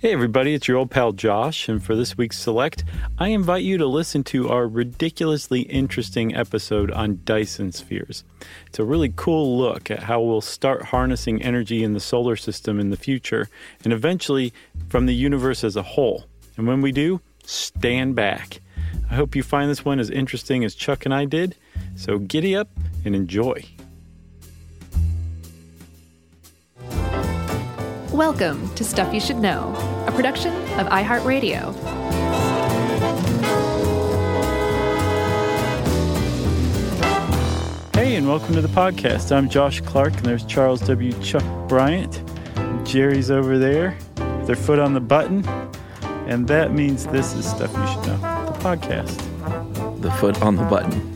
Hey, everybody, it's your old pal Josh, and for this week's Select, I invite you to listen to our ridiculously interesting episode on Dyson spheres. It's a really cool look at how we'll start harnessing energy in the solar system in the future, and eventually from the universe as a whole. And when we do, stand back. I hope you find this one as interesting as Chuck and I did, so giddy up and enjoy. Welcome to Stuff You Should Know, a production of iHeartRadio. Hey, and welcome to the podcast. I'm Josh Clark, and there's Charles W. Chuck Bryant. Jerry's over there with their foot on the button, and that means this is Stuff You Should Know, the podcast. the foot on the button.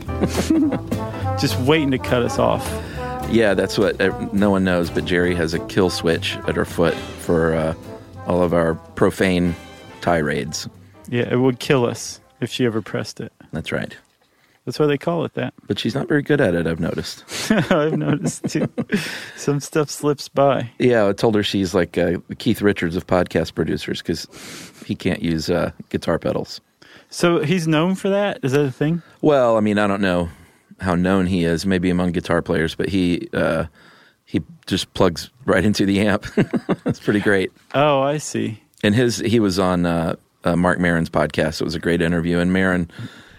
Just waiting to cut us off. Yeah, that's what uh, no one knows, but Jerry has a kill switch at her foot for uh, all of our profane tirades. Yeah, it would kill us if she ever pressed it. That's right. That's why they call it that. But she's not very good at it, I've noticed. I've noticed too. Some stuff slips by. Yeah, I told her she's like uh, Keith Richards of podcast producers because he can't use uh, guitar pedals. So he's known for that? Is that a thing? Well, I mean, I don't know how known he is, maybe among guitar players, but he uh, he just plugs right into the amp. That's pretty great. Oh, I see. and his he was on uh, uh, Marc Maron's podcast. It was a great interview, and Maron,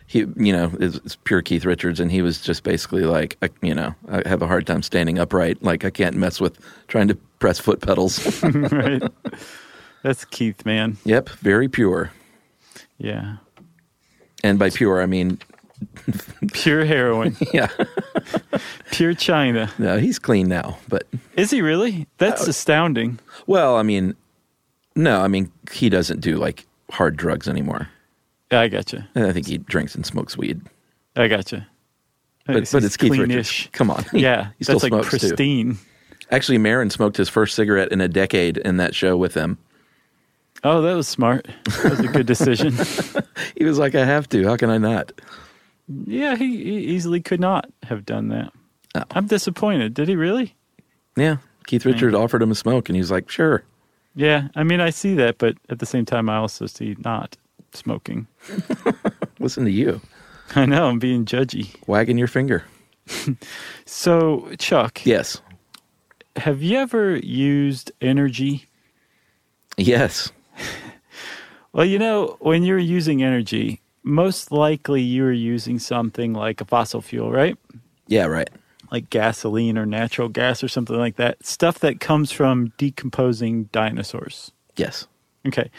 he you know is, is pure Keith Richards, and he was just basically like, I, you know, I have a hard time standing upright. Like I can't mess with trying to press foot pedals. right. That's Keith, man. yep, very pure, Yeah. and by pure I mean Pure heroin. yeah. Pure China. No, he's clean now, but Is he really? That's oh. astounding. well, I mean, no, I mean he doesn't do like hard drugs anymore. I gotcha. I think he drinks and smokes weed, I gotcha. but but it's Keith Richards. cleanish. Come on, Yeah, he still that's like smokes too. pristine. Actually, Maron smoked his first cigarette in a decade in that show with him. Oh, that was smart. That was a good decision. He was like, I have to. How can I not? Yeah, he, he easily could not have done that. Oh. I'm disappointed. Did he really? Yeah. Keith Richard offered him a smoke, and he was like, sure. Yeah, I mean, I see that, but at the same time, I also see not smoking. Listen to you, I know I'm being judgy. wagging your finger. So, Chuck, Yes. have you ever used energy? Yes. Well, you know, when you're using energy, most likely you're using something like a fossil fuel, right? Yeah, right. Like gasoline or natural gas or something like that. Stuff that comes from decomposing dinosaurs. Yes. Okay.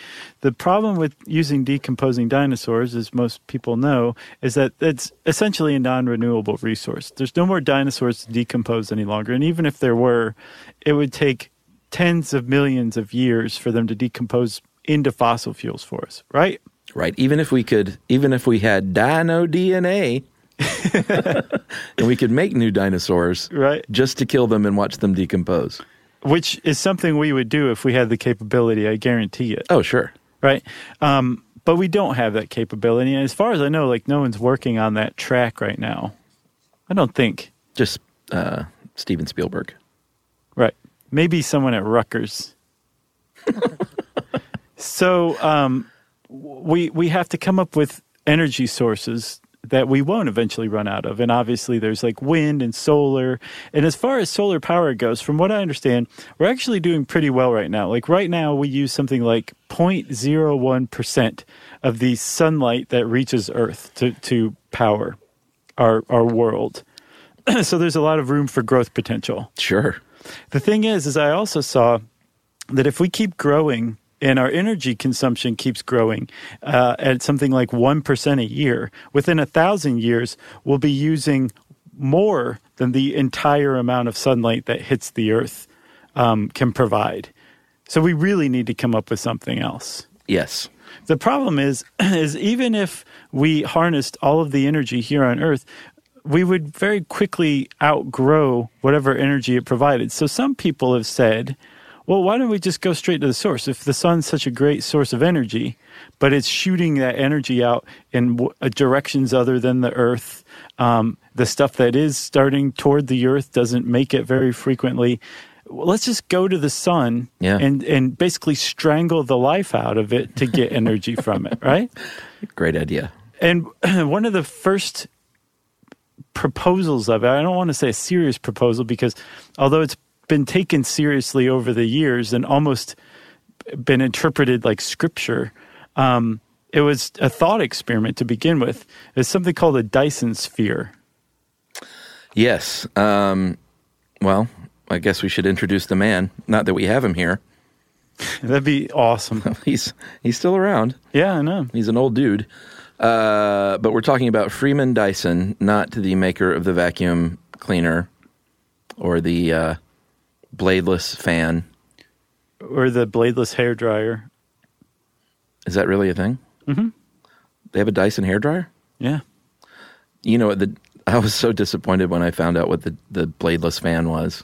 The problem with using decomposing dinosaurs, as most people know, is that it's essentially a non renewable resource. There's no more dinosaurs to decompose any longer. And even if there were, it would take tens of millions of years for them to decompose into fossil fuels for us, right? Right. Even if we could, even if we had dino DNA and we could make new dinosaurs Right. just to kill them and watch them decompose. Which is something we would do if we had the capability, I guarantee it. Oh, sure. Right. Um, but we don't have that capability. And as far as I know, like no one's working on that track right now. I don't think. Just uh, Steven Spielberg. Right. Maybe someone at Rutgers. so um, we we have to come up with energy sources that we won't eventually run out of. And obviously there's like wind and solar. And as far as solar power goes, from what I understand, we're actually doing pretty well right now. Like right now we use something like 0.01% of the sunlight that reaches Earth to, to power our our world. so there's a lot of room for growth potential. Sure. The thing is, is I also saw that if we keep growing and our energy consumption keeps growing uh, at something like 1% a year, within a thousand years, we'll be using more than the entire amount of sunlight that hits the earth um, can provide. So we really need to come up with something else. Yes. The problem is, is even if we harnessed all of the energy here on Earth, we would very quickly outgrow whatever energy it provided. So some people have said, well, why don't we just go straight to the source? If the sun's such a great source of energy, but it's shooting that energy out in w- uh, directions other than the Earth, um, the stuff that is starting toward the Earth doesn't make it very frequently. let's just go to the sun Yeah. and and basically strangle the life out of it to get energy from it, right? Great idea. And one of the first proposals of it, I don't want to say a serious proposal because although it's been taken seriously over the years and almost been interpreted like scripture, um, it was a thought experiment to begin with. It's something called a Dyson sphere. Yes. Um, well, I guess we should introduce the man. Not that we have him here. That'd be awesome. He's he's still around. Yeah, I know. He's an old dude. Uh, but we're talking about Freeman Dyson, not the maker of the vacuum cleaner or the uh, bladeless fan. Or the bladeless hair dryer. Is that really a thing? Mm-hmm. They have a Dyson hair dryer. Yeah. You know what? The I was so disappointed when I found out what the the bladeless fan was.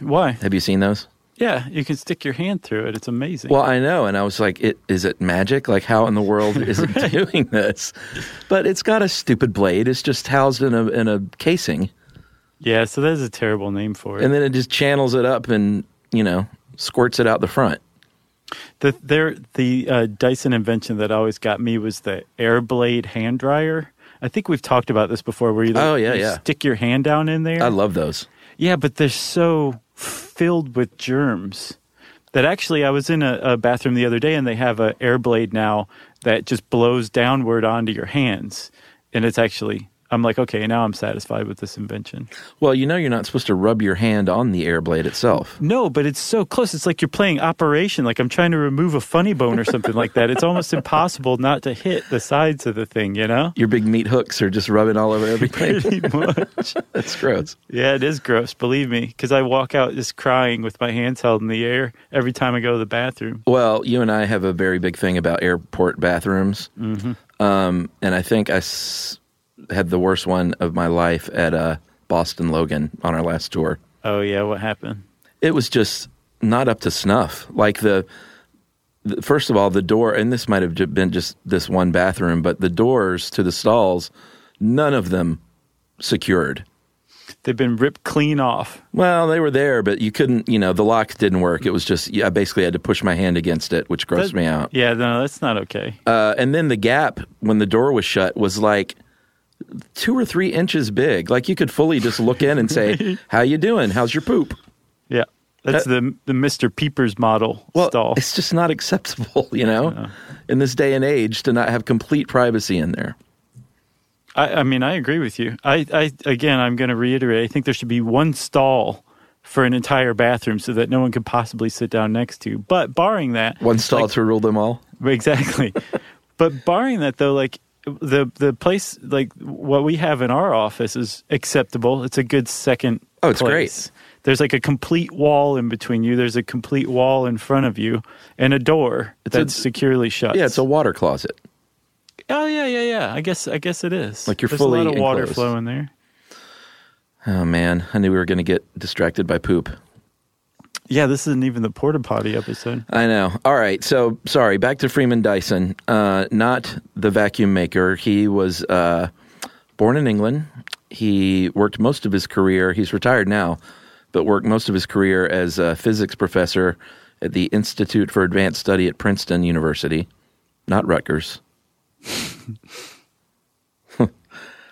Why? Have you seen those? Yeah, you can stick your hand through it. It's amazing. Well, I know, and I was like, it, "Is it magic? Like, how in the world is it doing this?" But it's got a stupid blade. It's just housed in a in a casing, yeah, so that's a terrible name for it. and then it just channels it up and you know squirts it out the front. The there the uh, Dyson invention that always got me was the Airblade hand dryer. I think we've talked about this before, where you, like, Oh, yeah, you yeah. stick your hand down in there. I love those. yeah, but they're so filled with germs that actually I was in a, a bathroom the other day and they have a Airblade now that just blows downward onto your hands, and it's actually I'm like, okay, now I'm satisfied with this invention. Well, you know, you're not supposed to rub your hand on the air blade itself. No, but it's so close. It's like you're playing Operation. Like I'm trying to remove a funny bone or something like that. It's almost impossible not to hit the sides of the thing, you know? Your big meat hooks are just rubbing all over everything. Pretty much. That's gross. yeah, it is gross, believe me, because I walk out just crying with my hands held in the air every time I go to the bathroom. Well, you and I have a very big thing about airport bathrooms, mm-hmm. um, and I think I s- had the worst one of my life at uh, Boston Logan on our last tour. Oh, yeah, what happened? It was just not up to snuff. Like the, the first of all, the door, and this might have been just this one bathroom, but the doors to the stalls, none of them secured. They've been ripped clean off. Well, they were there, but you couldn't. You know, the lock didn't work. It was just yeah, I basically had to push my hand against it, which grossed That- me out. Yeah, no, that's not okay. Uh, and then the gap when the door was shut was like two or three inches big. Like you could fully just look in and say, "How you doing? How's your poop?" Yeah. That's That- the the Mr. Peepers model Well, stall. it's just not acceptable, you know, in this day and age to not have complete privacy in there. I, I mean, I agree with you. I, I again, I'm going to reiterate. I think there should be one stall for an entire bathroom so that no one could possibly sit down next to. But barring that, One stall like- to rule them all. exactly. but barring that, though, like the the place, like what we have in our office is acceptable. It's a good second. Oh, it's place. There's like a complete wall in between you. There's a complete wall in front of you, and a door It's a- that's securely shut. Yeah, it's a water closet. Oh yeah, yeah, yeah. I guess I guess it is. Like you're There's fully a lot of water enclosed. flow in there. Oh man, I knew we were going to get distracted by poop. Yeah, this isn't even the porta potty episode. I know. All right. So sorry. Back to Freeman Dyson. Uh, not the vacuum maker. He was uh, born in England. He worked most of his career. He's retired now, but worked most of his career as a physics professor at the Institute for Advanced Study at Princeton University, not Rutgers.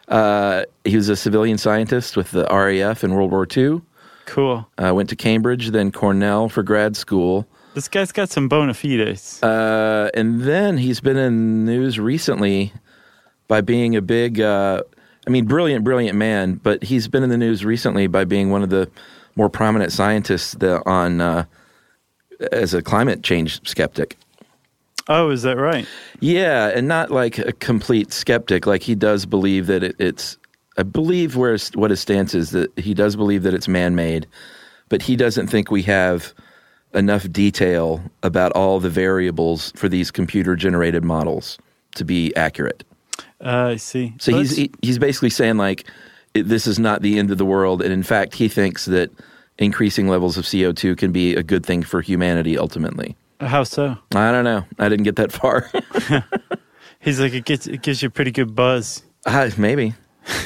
uh, he was a civilian scientist with the RAF in World War II. Cool. Uh, went to Cambridge, then Cornell for grad school. This guy's got some bona fides. Uh, and then he's been in news recently by being a big, uh, I mean, brilliant, brilliant man, but he's been in the news recently by being one of the more prominent scientists that on uh, as a climate change skeptic. oh, is that right? Yeah, and not like a complete skeptic. Like he does believe that it, it's. I believe where his, what his stance is that he does believe that it's man-made, but he doesn't think we have enough detail about all the variables for these computer-generated models to be accurate. Uh, I see. So he's he, he's basically saying like it, this is not the end of the world, and in fact, he thinks that increasing levels of CO two can be a good thing for humanity ultimately. how so? I don't know. I didn't get that far. He's like it gets it gives you a pretty good buzz. Uh, maybe.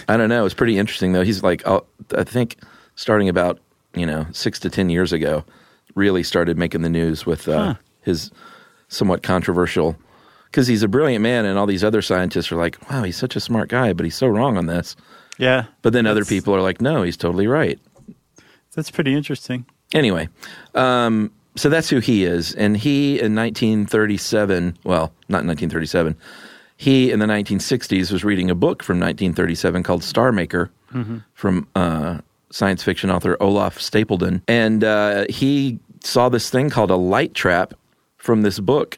I don't know. It's pretty interesting though. He's like, I think starting about you know six to ten years ago, really started making the news with uh, Huh. his somewhat controversial. Because he's a brilliant man, and all these other scientists are like, "Wow, he's such a smart guy, but he's so wrong on this." Yeah. But then other people are like, "No, he's totally right." That's pretty interesting. Anyway, um, so that's who he is. And he in 1937, well, not 1937, he in the 1960s was reading a book from 1937 called Star Maker from uh, science fiction author Olaf Stapledon. And uh, he saw this thing called a light trap from this book.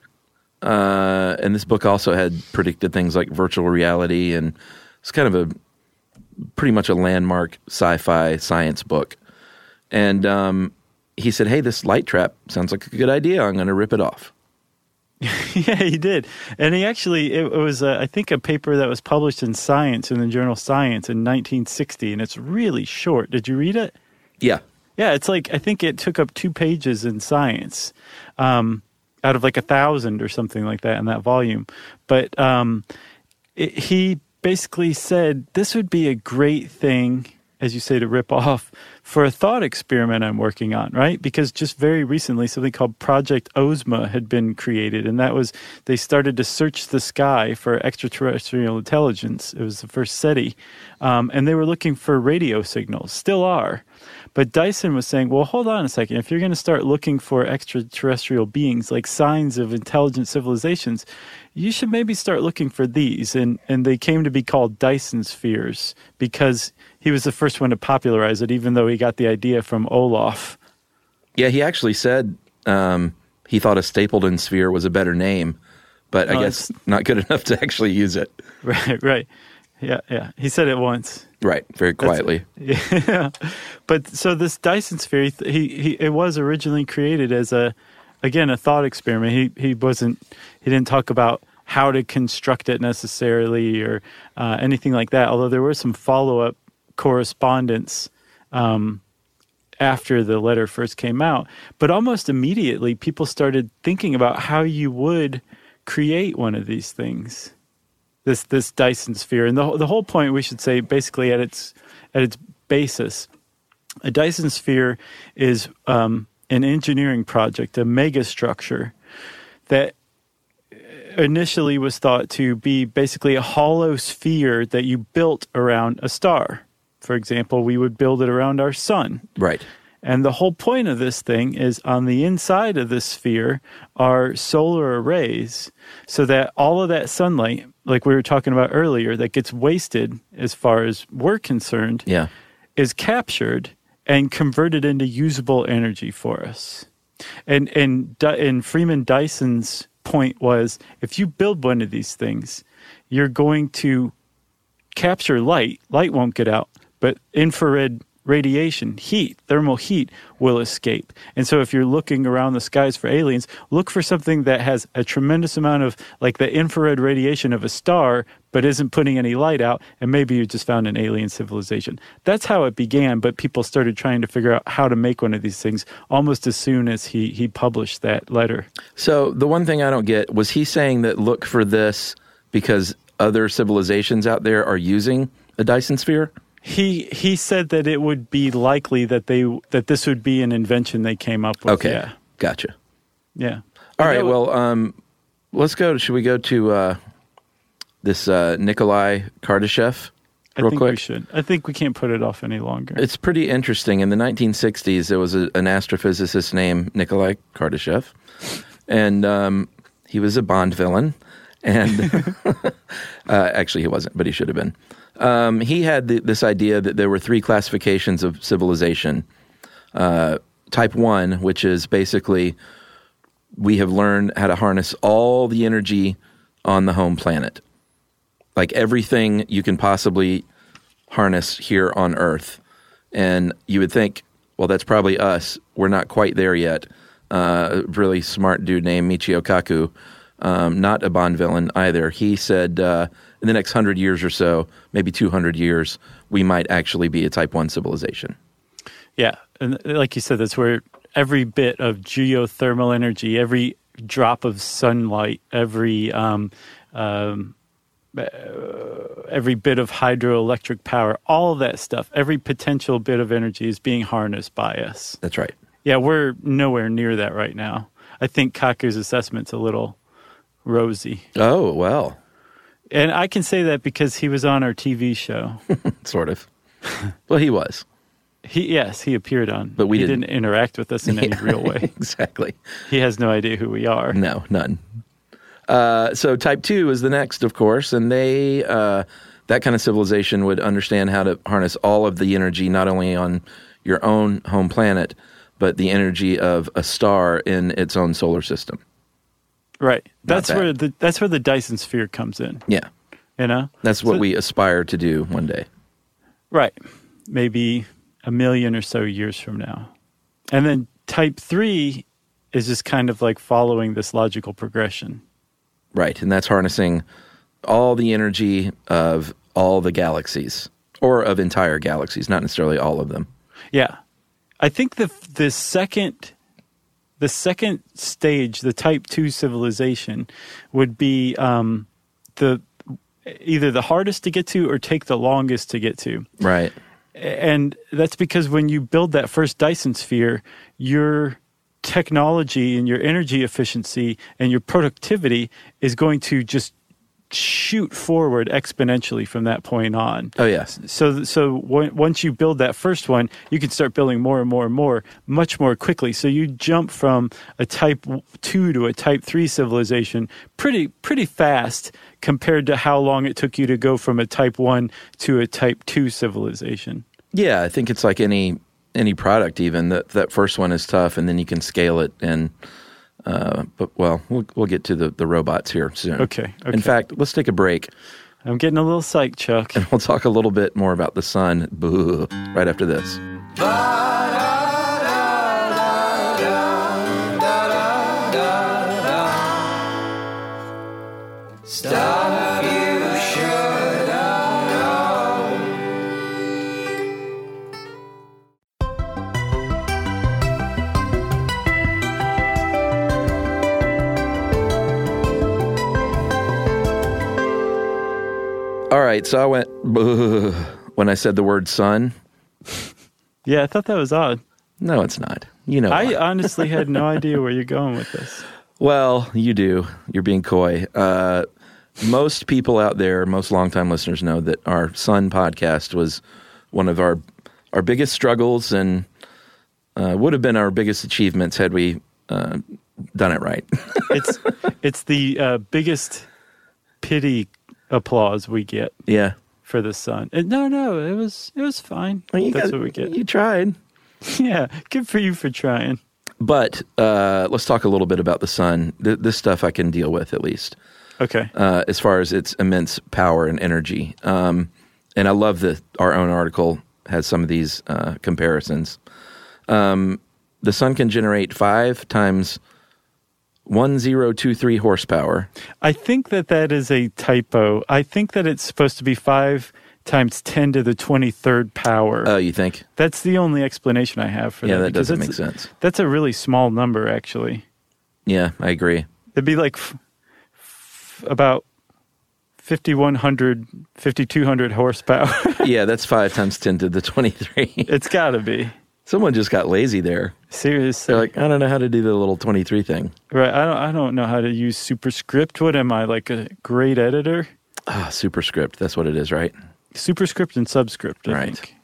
Uh, and this book also had predicted things like virtual reality, and it's kind of a pretty much a landmark sci-fi science book. And um, he said, "Hey, this light trap sounds like a good idea. I'm going to rip it off." yeah, he did, and he actually it, it was uh, I think a paper that was published in Science in the journal Science in 1960, and it's really short. Did you read it? Yeah, Yeah, it's like I think it took up two pages in Science, um, out of like a thousand or something like that in that volume. But um, it, he basically said this would be a great thing, as you say, to rip off for a thought experiment I'm working on, right? Because just very recently, something called Project Ozma had been created, and that was they started to search the sky for extraterrestrial intelligence. It was the first SETI, um, and they were looking for radio signals, still are. But Dyson was saying, well, hold on a second. If you're going to start looking for extraterrestrial beings, like signs of intelligent civilizations, you should maybe start looking for these. And, and they came to be called Dyson spheres because he was the first one to popularize it, even though he got the idea from Olaf. yeah. He actually said um, he thought a Stapledon sphere was a better name, but I Oh, guess not good enough to actually use it. Right, right. Yeah, yeah. He said it once. Right, very That's- quietly. Yeah, but so this Dyson sphere, he, he it was originally created as a, again, a thought experiment. He he wasn't he didn't talk about how to construct it necessarily or uh, anything like that. Although there was some follow up correspondence um, after the letter first came out, but almost immediately people started thinking about how you would create one of these things this this Dyson sphere, and the the whole point we should say basically at its at its basis, a Dyson sphere is um, an engineering project, a mega structure that initially was thought to be basically a hollow sphere that you built around a star. For example, we would build it around our sun. Right. And the whole point of this thing is on the inside of this sphere are solar arrays so that all of that sunlight, like we were talking about earlier, that gets wasted as far as we're concerned, Yeah. is captured and convert it into usable energy for us. And and and Freeman Dyson's point was if you build one of these things, you're going to capture light. Light won't get out, but infrared radiation, heat, thermal heat will escape. And so if you're looking around the skies for aliens, look for something that has a tremendous amount of like the infrared radiation of a star but isn't putting any light out and maybe you just found an alien civilization. That's how it began, but people started trying to figure out how to make one of these things almost as soon as he he published that letter. So the one thing I don't get was he saying that look for this because other civilizations out there are using a Dyson sphere? He he said that it would be likely that they that this would be an invention they came up with. Okay. Yeah. Gotcha. Yeah. All right. Well, um, let's go. Should we go to uh, this uh, Nikolai Kardashev I real think quick? we should. I think we can't put it off any longer. It's pretty interesting. In the 1960s, there was a, an astrophysicist named Nikolai Kardashev, and um, he was a Bond villain. And uh, actually, he wasn't, but he should have been. Um, he had the, this idea that there were three classifications of civilization. Uh, type one, which is basically we have learned how to harness all the energy on the home planet, like everything you can possibly harness here on Earth. And you would think, well, that's probably us. We're not quite there yet. Uh, really smart dude named Michio Kaku, um, not a Bond villain either. He said uh, in the next hundred years or so, maybe 200 years, we might actually be a Type 1 civilization. yeah, and like you said, that's where every bit of geothermal energy, every drop of sunlight, every um, um, uh, every bit of hydroelectric power, all that stuff, every potential bit of energy is being harnessed by us. That's right. Yeah, we're nowhere near that right now. I think Kaku's assessment's a little rosy. Oh well, And I can say that because he was on our TV show. sort of. well, he was. He yes, he appeared on, But we he didn't- didn't interact with us in any Yeah, real way. exactly. He has no idea who we are. No, none. Uh, so type two is the next, of course, and they uh, that kind of civilization would understand how to harness all of the energy, not only on your own home planet, but the energy of a star in its own solar system. Right. That's bad. where the that's where the Dyson sphere comes in. Yeah, You know. that's what So- we aspire to do one day. Right. Maybe a million or so years from now. And then type three is just kind of like following this logical progression. Right, and that's harnessing all the energy of all the galaxies, or of entire galaxies, not necessarily all of them. Yeah. I think the the second the second stage, the type two civilization, would be um, the either the hardest to get to or take the longest to get to. Right. and that's because when you build that first Dyson sphere, your technology and your energy efficiency and your productivity is going to just shoot forward exponentially from that point on. Oh yes. So, so when, once you build that first one, you can start building more and more and more, much more quickly. So you jump from a Type Two to a Type Three civilization pretty pretty fast compared to how long it took you to go from a Type One to a Type Two civilization. Yeah, I think it's like any any product. Even that that first one is tough, and then you can scale it. And uh, but well, we'll we'll get to the the robots here soon. Okay, In fact, let's take a break, I'm getting a little psyched, Chuck. and we'll talk a little bit more about the sun. Boo, right after this. All right, so I went when I said the word sun. Yeah, I thought that was odd. No, it's not. You know. I honestly had no idea where you're going with this. Well, you do. You're being coy. Uh, most people out there, most longtime listeners know that our Sun podcast was one of our our biggest struggles and uh, would have been our biggest achievements had we uh, done it right. It's it's the uh, biggest pity applause we get yeah. for the sun. And no, no, it was it was fine. Well, you That's got- what we get. You tried. Yeah, good for you for trying. But uh, let's talk a little bit about the sun. Th- this stuff I can deal with at least. Okay. uh, as far as its immense power and energy. Um, and I love that our own article has some of these uh, comparisons. Um, the sun can generate five times 1023 horsepower. I think that that is a typo. I think that it's supposed to be five times ten to the twenty third power. Oh, you think? that's the only explanation I have for Yeah, that. that doesn't make sense. That's a really small number, actually. Yeah, I agree. It'd be like f- f- about 5,100, 5,200 horsepower. yeah, that's five times 10 to the 23. it's got to be. Someone just got lazy there. Seriously. They're like, I don't know how to do the little 23 thing. right. I don't, I don't know how to use Superscript. What am I, like a great editor? Ah, superscript. That's what it is, right? Superscript and subscript, I Right. think.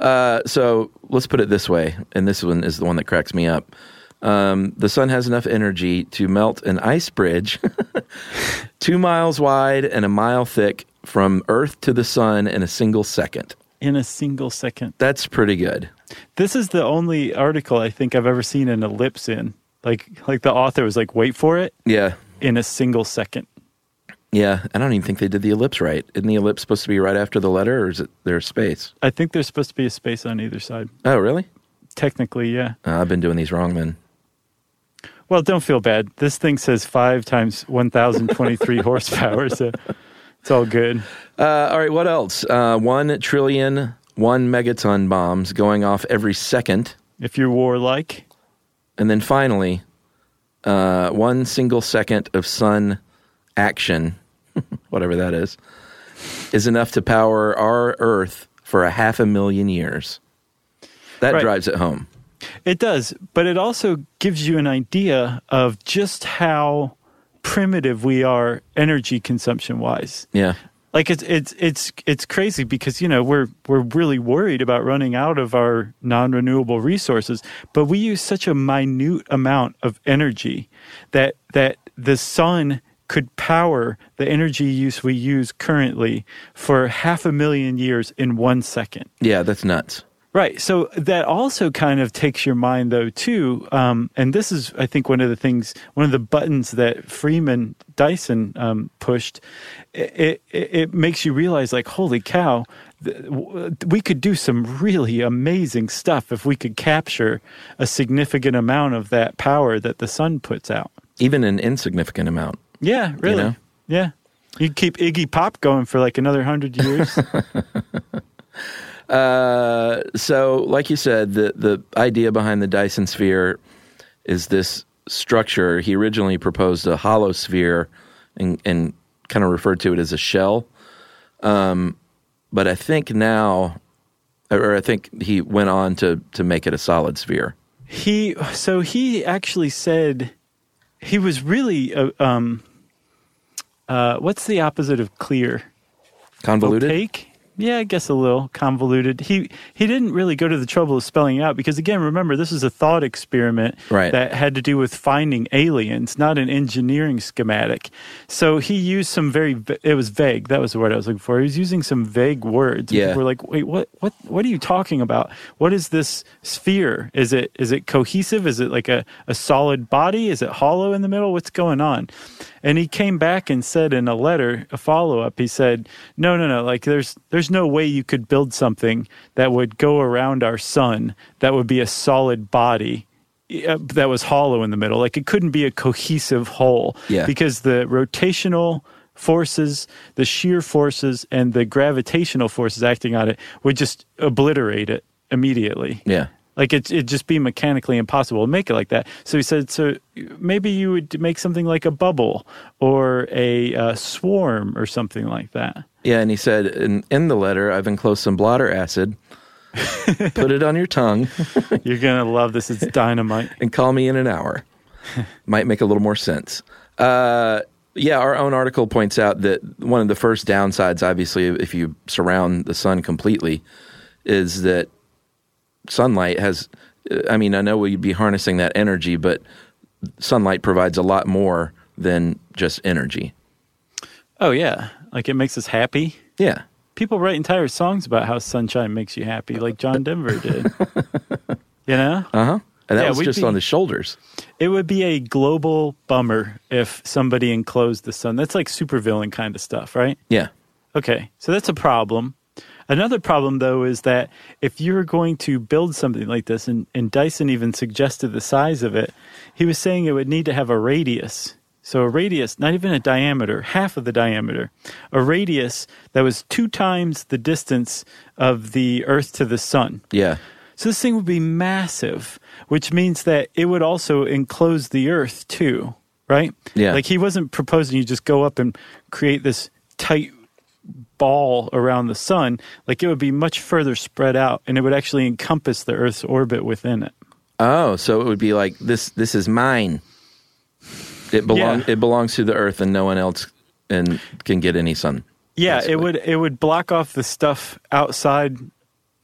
Uh, so let's put it this way, and this one is the one that cracks me up. Um, the sun has enough energy to melt an ice bridge two miles wide and a mile thick from Earth to the sun in a single second. In a single second. That's pretty good. This is the only article I think I've ever seen an ellipse in. Like, like the author was like, wait for it Yeah. in a single second. Yeah. I don't even think they did the ellipse right. Isn't the ellipse supposed to be right after the letter, or is it there space? I think there's supposed to be a space on either side. Oh, really? Technically, yeah. Uh, I've been doing these wrong then. Well, don't feel bad. This thing says five times 1,023 horsepower, so it's all good. Uh, all right, what else? Uh, one trillion one megaton bombs going off every second. If you're warlike, And then finally, uh, one single second of sun action whatever that is, is enough to power our Earth for a half a million years. That Right. drives it home. It does, but it also gives you an idea of just how primitive we are energy consumption wise. Yeah. Like it's it's it's it's crazy because you know we're we're really worried about running out of our non-renewable resources, but we use such a minute amount of energy that that the sun could power the energy use we use currently for half a million years in one second. Yeah, that's nuts. Right. So that also kind of takes your mind, though, too. Um, and this is, I think, one of the things, one of the buttons that Freeman Dyson um, pushed. It, it, it makes you realize, like, holy cow, th- we could do some really amazing stuff if we could capture a significant amount of that power that the sun puts out. Even an insignificant amount. Yeah, really. know? Yeah. You keep Iggy Pop going for like another hundred years. Uh, so, like you said, the the idea behind the Dyson sphere is this structure. He originally proposed a hollow sphere and, and kind of referred to it as a shell. Um, but I think now, or I think he went on to to make it a solid sphere. He so he actually said he was really uh, um uh what's the opposite of clear? Convoluted. Opaque? Yeah, I guess a little convoluted. He he didn't really go to the trouble of spelling it out because again, remember this is a thought experiment Right. that had to do with finding aliens, not an engineering schematic. So he used some very it was vague. That was the word I was looking for. He was using some vague words. Yeah. people were like, "Wait, what what what are you talking about? What is this sphere? Is it is it cohesive? Is it like a a solid body? Is it hollow in the middle? What's going on?" And he came back and said in a letter, a follow up, he said, No, no, no, like there's there's no way you could build something that would go around our sun that would be a solid body uh, that was hollow in the middle. Like it couldn't be a cohesive whole. Yeah. Because the rotational forces, the shear forces, and the gravitational forces acting on it would just obliterate it immediately. Yeah. Like it, it'd just be mechanically impossible to make it like that. So he said, so maybe you would make something like a bubble or a uh, swarm or something like that. Yeah, and he said in, in the letter, I've enclosed some blotter acid. Put it on your tongue You're gonna love this. It's dynamite. and call me in an hour. Might make a little more sense. Uh, yeah, our own article points out that one of the first downsides, obviously, if you surround the sun completely, is that sunlight has. I mean, I know we'd be harnessing that energy, but sunlight provides a lot more than just energy. Oh yeah, like it makes us happy. Yeah. People write entire songs about how sunshine makes you happy, like John Denver did. you know, Uh huh. And that Yeah, was just be- on the shoulders. it would be a global bummer if somebody enclosed the sun. That's like supervillain kind of stuff, right? Yeah. Okay, so that's a problem. Another problem, though, is that if you're going to build something like this, and, and Dyson even suggested the size of it, he was saying it would need to have a radius. So, a radius, not even a diameter, half of the diameter, a radius that was two times the distance of the Earth to the Sun. Yeah. So, this thing would be massive, which means that it would also enclose the Earth, too, right? Yeah. Like, he wasn't proposing you just go up and create this tight ball around the sun, like it would be much further spread out and it would actually encompass the Earth's orbit within it. Oh, so it would be like this. This is mine. It belong. Yeah. It belongs to the earth, and no one else and can get any sun. Yeah, Basically. it would it would block off the stuff outside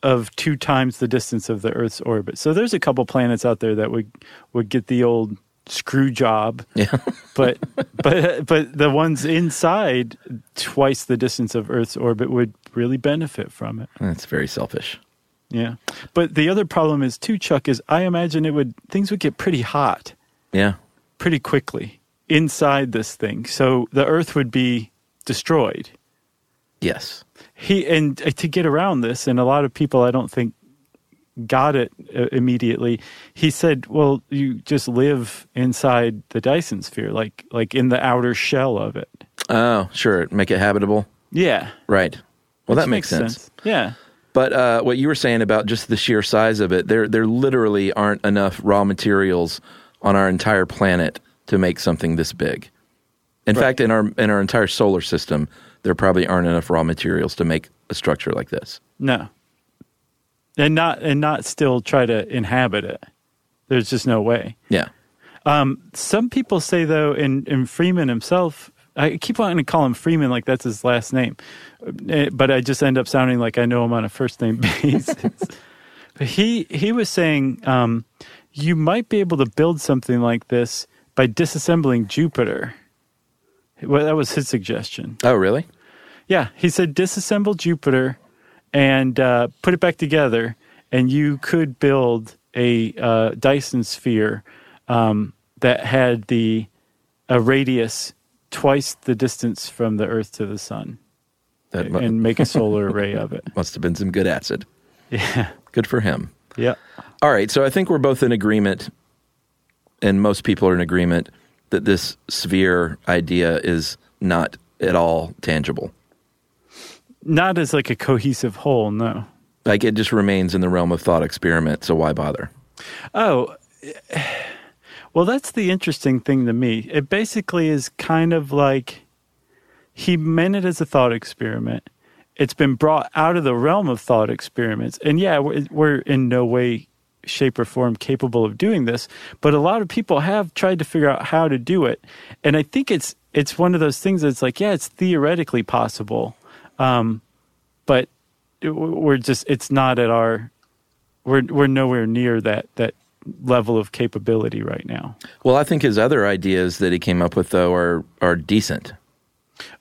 of two times the distance of the Earth's orbit. So there's a couple planets out there that would would get the old screw job, Yeah. but but but the ones inside twice the distance of Earth's orbit would really benefit from it. That's very selfish. Yeah. But the other problem is too, Chuck, is I imagine it would things would get pretty hot Yeah. pretty quickly inside this thing. So the Earth would be destroyed. Yes. He and uh, to get around this, and a lot of people I don't think got it uh, immediately. He said, "Well, you just live inside the Dyson sphere, like like in the outer shell of it." Oh, sure. Make it habitable. Yeah. Right. Well, Which that makes, sense. Yeah. But uh, what you were saying about just the sheer size of it, there there literally aren't enough raw materials on our entire planet to make something this big. In fact, in our in our entire solar system, there probably aren't enough raw materials to make a structure like this. No. And not and not still try to inhabit it. There's just no way. Yeah. Some people say though, in and Freeman himself, I keep wanting to call him Freeman like that's his last name, Eh, but I just end up sounding like I know him on a first name basis. but he he was saying um, you might be able to build something like this by disassembling Jupiter. Well, that was his suggestion. Oh, really? Yeah, he said disassemble Jupiter and uh, put it back together, and you could build a uh, Dyson sphere um, that had the a radius twice the distance from the Earth to the Sun, That mu- and make a solar array of it. must have been some good acid. Yeah, Good for him. yeah, All right, so I think we're both in agreement, and most people are in agreement that this sphere idea is not at all tangible. Not as like a cohesive whole. No. Like it just remains in the realm of thought experiment. So why bother? Oh, well, that's the interesting thing to me. It basically is kind of like he meant it as a thought experiment. It's been brought out of the realm of thought experiments. And yeah, we're, we're in no way, shape, or form capable of doing this, but a lot of people have tried to figure out how to do it. And I think it's it's one of those things that's like, yeah, it's theoretically possible, um, but we're just it's not at our we're we're nowhere near that that level of capability right now. Well, I think his other ideas that he came up with though are are decent.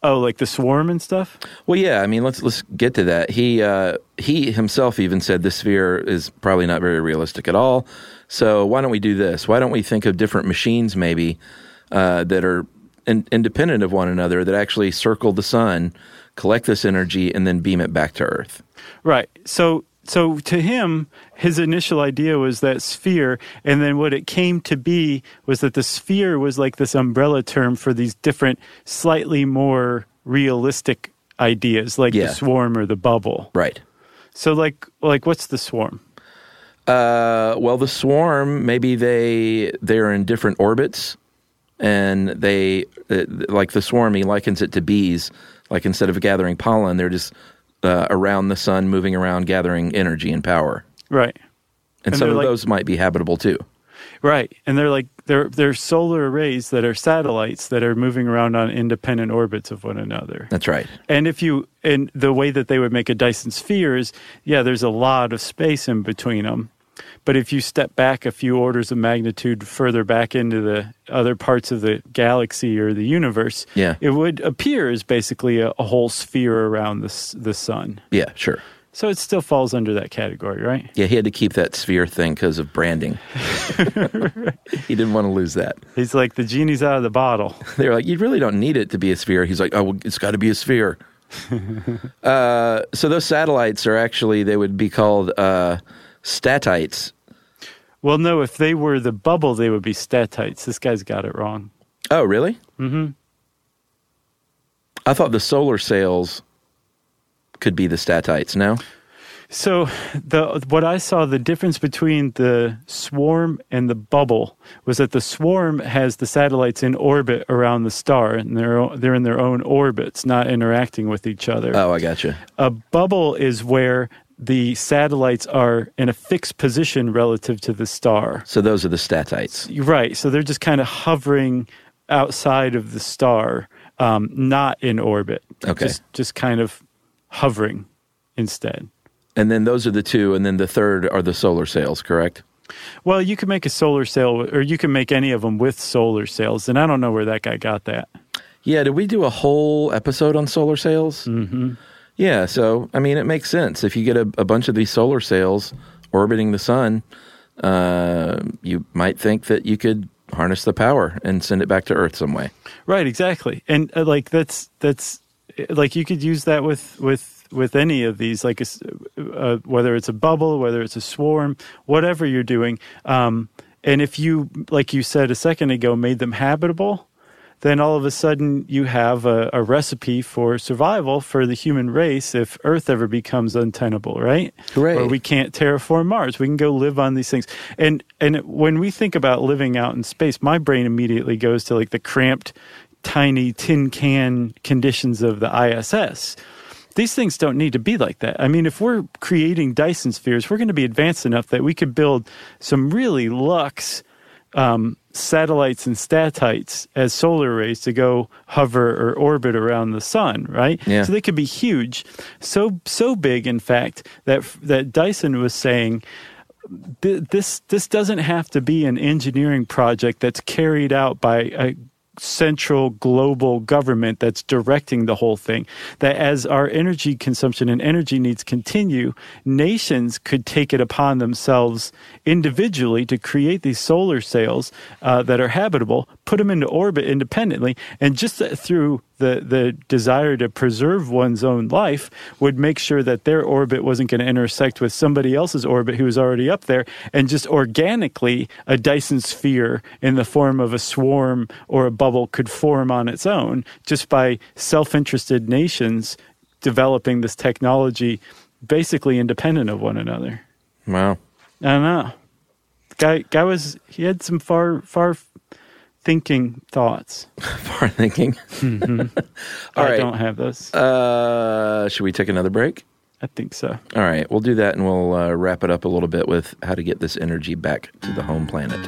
Oh, like the swarm and stuff. Well, yeah, I mean, let's let's get to that. He uh, he himself even said the sphere is probably not very realistic at all. So why don't we do this? Why don't we think of different machines maybe uh, that are in, independent of one another that actually circle the sun, collect this energy, and then beam it back to Earth? Right. So so to him, his initial idea was that sphere, and then what it came to be was that the sphere was like this umbrella term for these different, slightly more realistic ideas, like Yeah. the swarm or the bubble. Right. So like like what's the swarm? Uh, well, the swarm maybe they they're in different orbits, and they uh, like the swarm. He likens it to bees. Like instead of gathering pollen, they're just uh, around the sun, moving around, gathering energy and power. Right. And, And some of like- those might be habitable too. Right. And they're like they're they're solar arrays that are satellites that are moving around on independent orbits of one another. That's right. And if you and the way that they would make a Dyson sphere is, yeah, there's a lot of space in between them. But if you step back a few orders of magnitude further back into the other parts of the galaxy or the universe, Yeah. it would appear as basically a, a whole sphere around the the sun. Yeah, sure. So it still falls under that category, right? Yeah, he had to keep that sphere thing because of branding. he didn't want to lose that. He's like the genie's out of the bottle. They were like, you really don't need it to be a sphere. He's like, oh, well, it's got to be a sphere. uh, so those satellites are actually, they would be called uh, statites. Well, no, if they were the bubble, they would be statites. This guy's got it wrong. Oh, really? Mm-hmm. I thought the solar sails could be the statites. No? So the what I saw the difference between the swarm and the bubble was that the swarm has the satellites in orbit around the star, and they're they're in their own orbits, not interacting with each other. Oh, I gotcha. A bubble is where the satellites are in a fixed position relative to the star. So those are the statites. Right. So they're just kind of hovering outside of the star, um, not in orbit. Okay. Just just kind of hovering instead. And then those are the two. And then the third are the solar sails, correct? Well, you can make a solar sail, or you can make any of them with solar sails, and I don't know where that guy got that. Yeah, did we do a whole episode on solar sails? Mm-hmm. Yeah, so I mean, it makes sense if you get a, a bunch of these solar sails orbiting the sun. Uh, you might think that you could harness the power and send it back to Earth some way. Right, exactly, and uh, like that's that's like you could use that with with with any of these, like a s uh, whether it's a bubble, whether it's a swarm, whatever you're doing. Um, and if you, like you said a second ago, made them habitable, then all of a sudden you have a, a recipe for survival for the human race if Earth ever becomes untenable, right? Hooray. Or we can't terraform Mars. We can go live on these things. And and when we think about living out in space, my brain immediately goes to like the cramped tiny tin can conditions of the ISS. These things don't need to be like that. I mean, if we're creating Dyson spheres, we're going to be advanced enough that we could build some really luxe um, satellites and statites as solar arrays to go hover or orbit around the sun, right? Yeah. So they could be huge, so so big, in fact, that that Dyson was saying this this doesn't have to be an engineering project that's carried out by a central global government that's directing the whole thing. That as our energy consumption and energy needs continue, nations could take it upon themselves individually to create these solar sails uh, that are habitable, put them into orbit independently, and just through the, the desire to preserve one's own life would make sure that their orbit wasn't going to intersect with somebody else's orbit who was already up there. And just organically, a Dyson sphere in the form of a swarm or a bubble could form on its own just by self interested nations developing this technology basically independent of one another. Wow. I don't know. Guy, guy was he had some far far thinking thoughts. Far thinking. All I right. don't have those. Uh, should we take another break? I think so. All right, we'll do that and we'll uh, wrap it up a little bit with how to get this energy back to the home planet.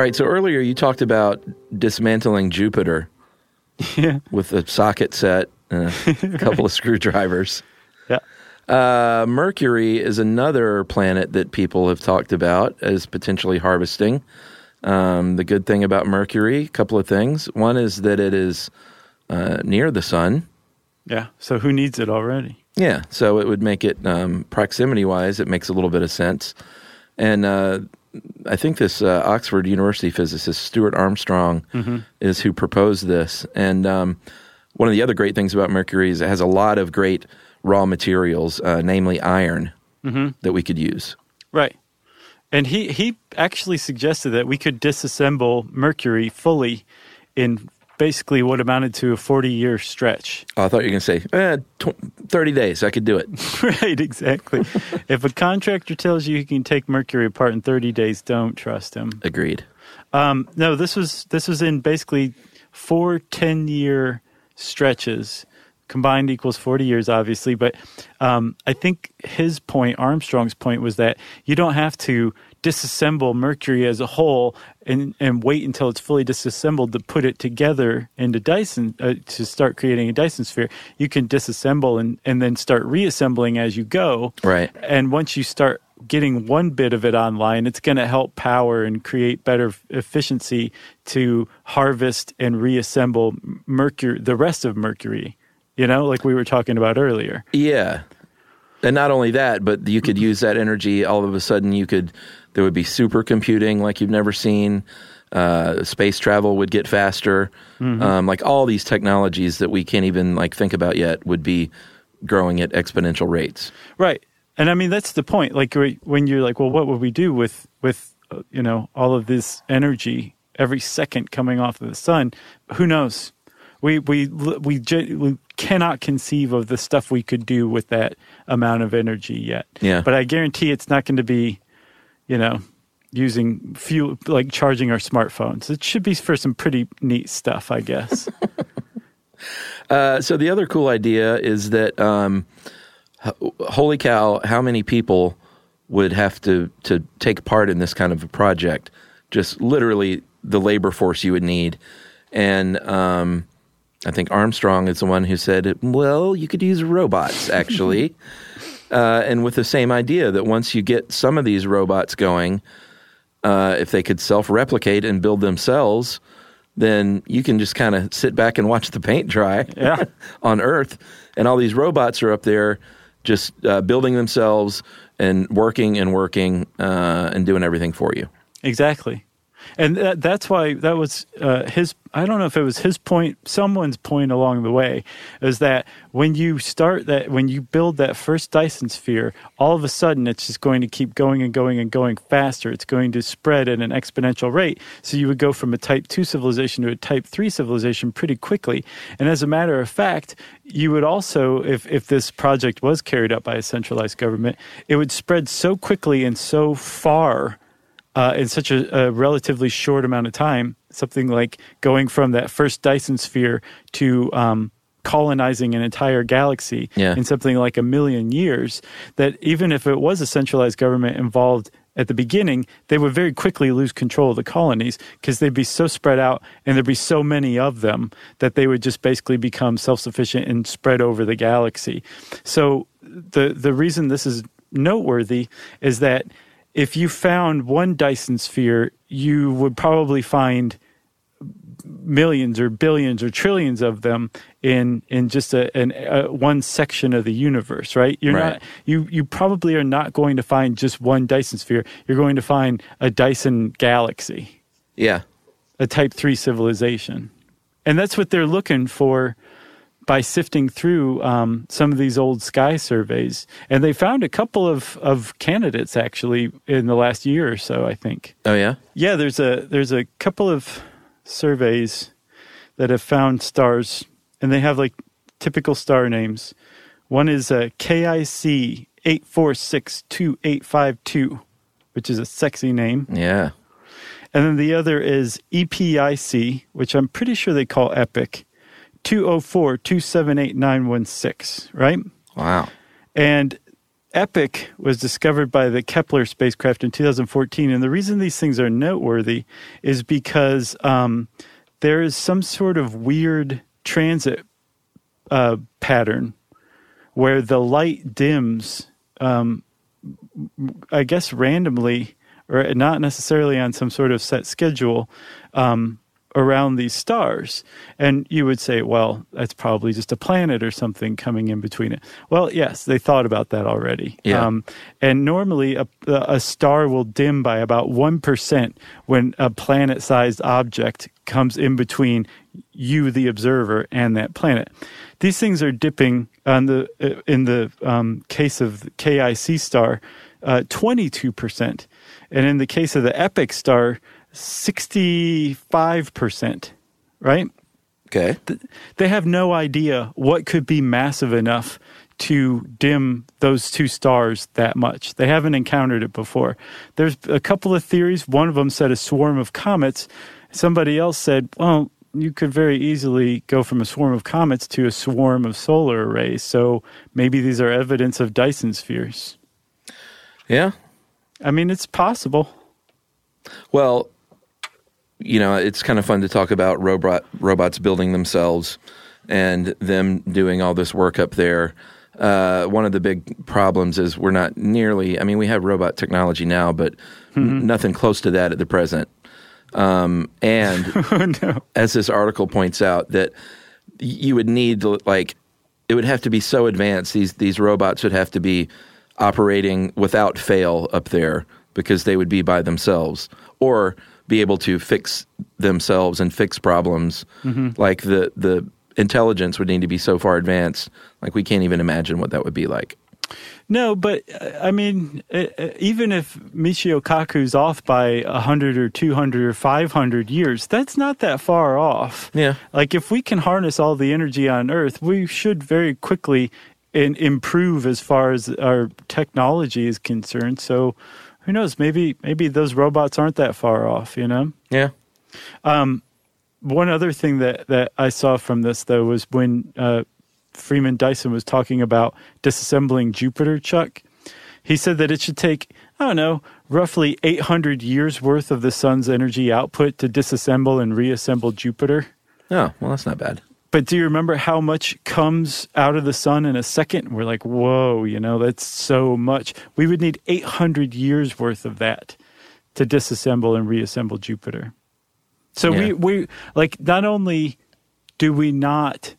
All right, so earlier you talked about dismantling Jupiter Yeah. with a socket set and a couple of screwdrivers. Yeah. Uh, Mercury is another planet that people have talked about as potentially harvesting. Um, the good thing about Mercury, a couple of things. One is that it is uh, near the sun. Yeah. So who needs it already? Yeah, so it would make it um, proximity wise, it makes a little bit of sense. And uh, I think this uh, Oxford University physicist Stuart Armstrong is who proposed this. And um, one of the other great things about Mercury is it has a lot of great raw materials, uh, namely iron, that we could use. Right. And he, he actually suggested that we could disassemble Mercury fully in basically what amounted to a 40 year stretch. Oh, I thought you were going to say eh, tw- thirty days. I could do it. right, exactly. if a contractor tells you he can take Mercury apart in 30 days, don't trust him. Agreed. Um, no, this was this was in basically four 10 year stretches. Combined equals 40 years, obviously. But um, I think his point, Armstrong's point, was that you don't have to disassemble Mercury as a whole and, and wait until it's fully disassembled to put it together into Dyson uh, to start creating a Dyson sphere. You can disassemble and, and then start reassembling as you go. Right. And once you start getting one bit of it online, it's going to help power and create better f- efficiency to harvest and reassemble Mercury, the rest of Mercury. You know, like we were talking about earlier. Yeah. And not only that, but you could use that energy. All of a sudden, you could, there would be supercomputing like you've never seen. Uh, space travel would get faster. Um, like all these technologies that we can't even like think about yet would be growing at exponential rates. Right. And I mean that's the point. Like when you're like, well, what would we do with with uh, you know all of this energy every second coming off of the sun? Who knows? We we we, we cannot conceive of the stuff we could do with that amount of energy yet. Yeah. But I guarantee it's not going to be, you know, using fuel like charging our smartphones. It should be for some pretty neat stuff, I guess. Uh, so the other cool idea is that, um, holy cow, how many people would have to to take part in this kind of a project? Just literally the labor force you would need, and um, I think Armstrong is the one who said, "Well, you could use robots actually." Uh, and with the same idea that once you get some of these robots going, uh, if they could self-replicate and build themselves, then you can just kind of sit back and watch the paint dry Yeah. on Earth, and all these robots are up there just uh, building themselves and working and working uh, and doing everything for you. Exactly. And that, that's why that was uh, his. I don't know if it was his point, someone's point along the way, is that when you start that, when you build that first Dyson sphere, all of a sudden it's just going to keep going and going and going faster. It's going to spread at an exponential rate. So you would go from a Type Two civilization to a Type Three civilization pretty quickly. And as a matter of fact, you would also, if if this project was carried out by a centralized government, it would spread so quickly and so far uh, in such a, a, relatively short amount of time. Something like going from that first Dyson sphere to um, colonizing an entire galaxy yeah. in something like a million years. That even if it was a centralized government involved at the beginning, they would very quickly lose control of the colonies because they'd be so spread out and there'd be so many of them that they would just basically become self sufficient and spread over the galaxy. So the the reason this is noteworthy is that if you found one Dyson sphere, you would probably find millions or billions or trillions of them in in just a, an, a one section of the universe right? You're right. not you you probably are not going to find just one dyson sphere. You're going to find a dyson galaxy. Yeah. A type 3 civilization. And that's what they're looking for by sifting through um, some of these old sky surveys, and they found a couple of, of candidates actually in the last year or so. I think. Oh yeah. Yeah, there's a there's a couple of surveys that have found stars, and they have like typical star names. One is a KIC eight four six two eight five two, which is a sexy name. Yeah. And then the other is EPIC, which I'm pretty sure they call Epic, 204 278 916, right? Wow. And Epic was discovered by the Kepler spacecraft in 2014. And the reason these things are noteworthy is because um, there is some sort of weird transit uh, pattern where the light dims, um, I guess, randomly or not necessarily on some sort of set schedule. Um, around these stars. And you would say, well, that's probably just a planet or something coming in between it. Well, yes, they thought about that already. Yeah. Um, and normally a, a star will dim by about 1% when a planet sized object comes in between you, the observer, and that planet. These things are dipping on the uh, in the um, case of the KIC star, uh, 22%. And in the case of the Epic star, 65%, right? Okay. They have no idea what could be massive enough to dim those two stars that much. They haven't encountered it before. There's a couple of theories. One of them said a swarm of comets. Somebody else said, well, you could very easily go from a swarm of comets to a swarm of solar arrays. So maybe these are evidence of Dyson spheres. Yeah. I mean, it's possible. Well, you know, it's kind of fun to talk about robot robots building themselves and them doing all this work up there. Uh, one of the big problems is we're not nearly. I mean, we have robot technology now, but mm-hmm. nothing close to that at the present. Um, and oh, no. as this article points out, that you would need like it would have to be so advanced. These these robots would have to be operating without fail up there because they would be by themselves, or be able to fix themselves and fix problems. Mm-hmm. Like the the intelligence would need to be so far advanced, like we can't even imagine what that would be like. No, but uh, I mean, uh, uh, even if Michio Kaku's off by 100 or 200 or 500 years, that's not that far off. Yeah. Like if we can harness all the energy on Earth, we should very quickly improve as far as our technology is concerned. So who knows? Maybe maybe those robots aren't that far off. You know. Yeah. Um, one other thing that that I saw from this though was when uh, Freeman Dyson was talking about disassembling Jupiter. Chuck, he said that it should take I don't know roughly 800 years worth of the sun's energy output to disassemble and reassemble Jupiter. Oh, well, that's not bad. But do you remember how much comes out of the sun in a second? We're like, whoa, you know, that's so much. We would need 800 years worth of that to disassemble and reassemble Jupiter. So Yeah. we, we, like, not only do we not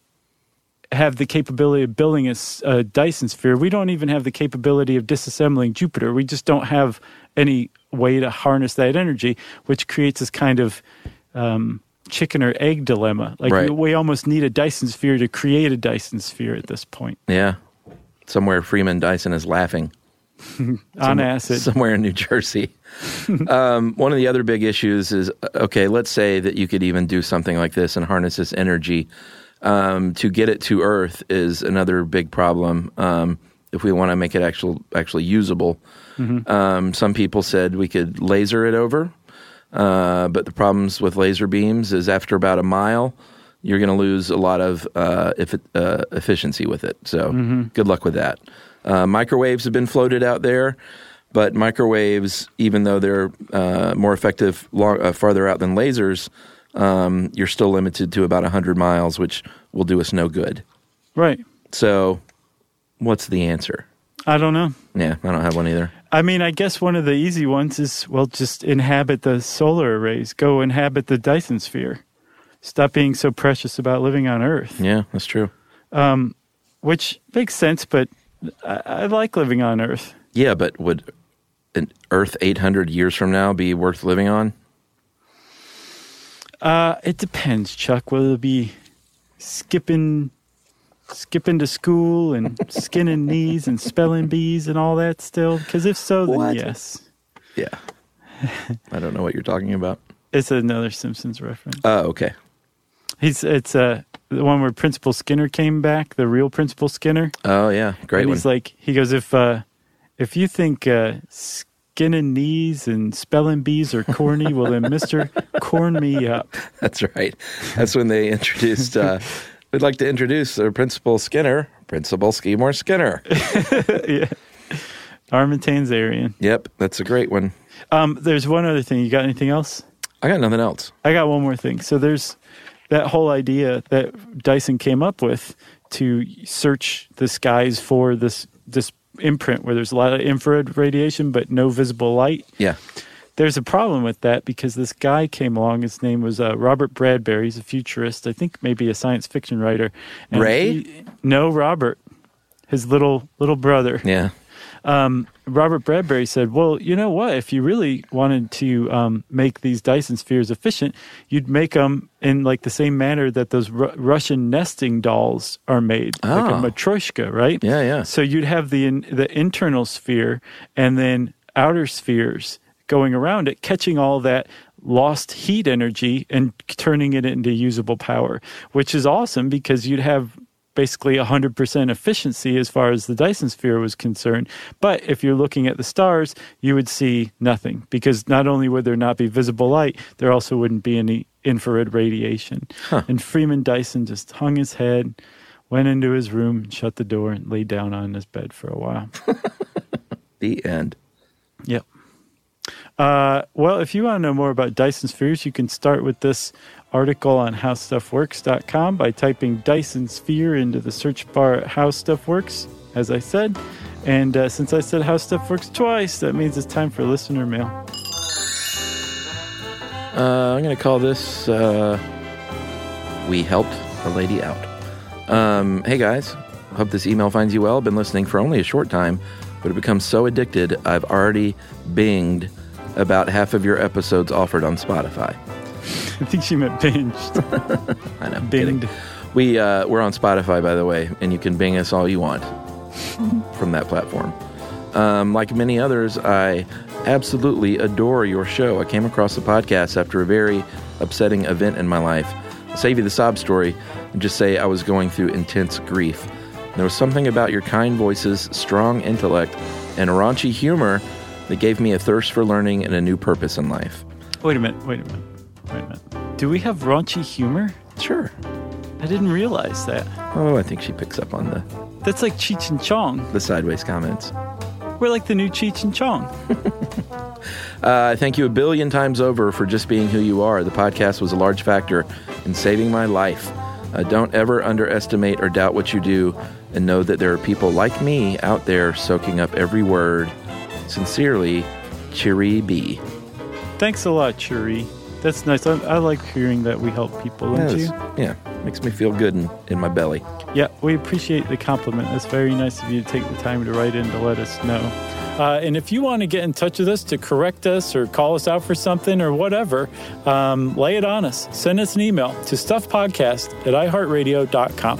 have the capability of building a Dyson sphere, we don't even have the capability of disassembling Jupiter. We just don't have any way to harness that energy, which creates this kind of um, chicken or egg dilemma. Like Right. we, almost need a Dyson sphere to create a Dyson sphere at this point Yeah. Somewhere Freeman Dyson is laughing. on acid. somewhere in New Jersey. um, one of the other big issues is okay, let's say that you could even do something like this and harness this energy. Um, to get it to Earth is another big problem. Um, if we want to make it actual, actually usable, um, some people said we could laser it over, uh, but the problems with laser beams is after about a mile, you're going to lose a lot of uh, if uh, efficiency with it. So good luck with that. Uh, microwaves have been floated out there, but microwaves, even though they're uh, more effective long, uh, farther out than lasers, um, you're still limited to about 100 miles, which will do us no good. right. So, what's the answer? I don't know. Yeah, I don't have one either. I mean, I guess one of the easy ones is well, just inhabit the solar arrays. Go inhabit the Dyson sphere. Stop being so precious about living on Earth, Yeah, that's true. which makes sense. But I, I like living on Earth. Yeah, but would an Earth 800 years from now be worth living on? Uh, it depends, Chuck. Will it be skipping, skipping to school and skinning knees and spelling bees and all that still? Because if so, then What? yes. Yeah. I don't know what you're talking about. It's another Simpsons reference. Oh, okay. He's it's uh, the one where Principal Skinner came back, the real Principal Skinner. Oh, yeah. Great and one. he's like, he goes, if uh, if you think uh, skinning knees and spelling bees are corny, well then, Mister, corn me up. That's right. That's when they introduced. Uh, we'd like to introduce our Principal Skinner, Principal Seymour Skinner. Yeah. Armin Tamzarian. Yep, that's a great one. Um, there's one other thing. You got anything else? I got nothing else. I got one more thing. So there's that whole idea that Dyson came up with to search the skies for this this imprint where there's a lot of infrared radiation but no visible light. Yeah. There's a problem with that because this guy came along. His name was uh, Robert Bradbury. He's a futurist. I think maybe a science fiction writer. And Ray? he- no, Robert. His little little brother. Yeah. Robert Bradbury said, "Well, you know what? If you really wanted to um, make these Dyson spheres efficient, you'd make them in like the same manner that those Ru- Russian nesting dolls are made, like a Oh. matryoshka, right? Yeah, yeah. So you'd have the in, the internal sphere and then outer spheres going around it, catching all that lost heat energy and turning it into usable power, which is awesome because you'd have basically 100% efficiency as far as the Dyson sphere was concerned. But if you're looking at the stars, you would see nothing because not only would there not be visible light, there also wouldn't be any infrared radiation. And Freeman Dyson just hung his head, went into his room, shut the door, and lay down on his bed for a while. The end. Yep. Uh, well, if you want to know more about Dyson spheres, you can start with this article on howstuffworks.com by typing Dyson sphere into the search bar at How Stuff Works, as I said. And uh, since I said How Stuff Works twice, that means it's time for listener mail. Uh, I'm going to call this uh, We Helped a Lady Out. Um, hey guys, hope this email finds you well. I've been listening for only a short time, but have become so addicted I've already binged about half of your episodes offered on Spotify. I think she meant binged. I know. kidding. Binged. We uh, we're on Spotify, by the way, and you can bing us all you want from that platform. Um, like many others, I absolutely adore your show. I came across the podcast after a very upsetting event in my life. I'll save you the sob story and just say I was going through intense grief. There was something about your kind voices, strong intellect, and raunchy humor that gave me a thirst for learning and a new purpose in life. Wait a minute, wait a minute, wait a minute. Do we have raunchy humor? Sure. I didn't realize that. Oh, I think she picks up on the, That's like Cheech and Chong. the sideways comments. We're like the new Cheech and Chong. Uh, thank you a billion times over for just being who you are. The podcast was a large factor in saving my life. Uh, don't ever underestimate or doubt what you do, and know that there are people like me out there soaking up every word. Sincerely, Cheery B. Thanks a lot, Cherie. That's nice. I, I like hearing that we help people, don't Yes. you? Yeah. makes me feel good in, in my belly. Yeah, we appreciate the compliment. That's very nice of you to take the time to write in to let us know. Uh, and if you want to get in touch with us to correct us or call us out for something or whatever, um, lay it on us. Send us an email to stuffpodcast at iheartradio.com.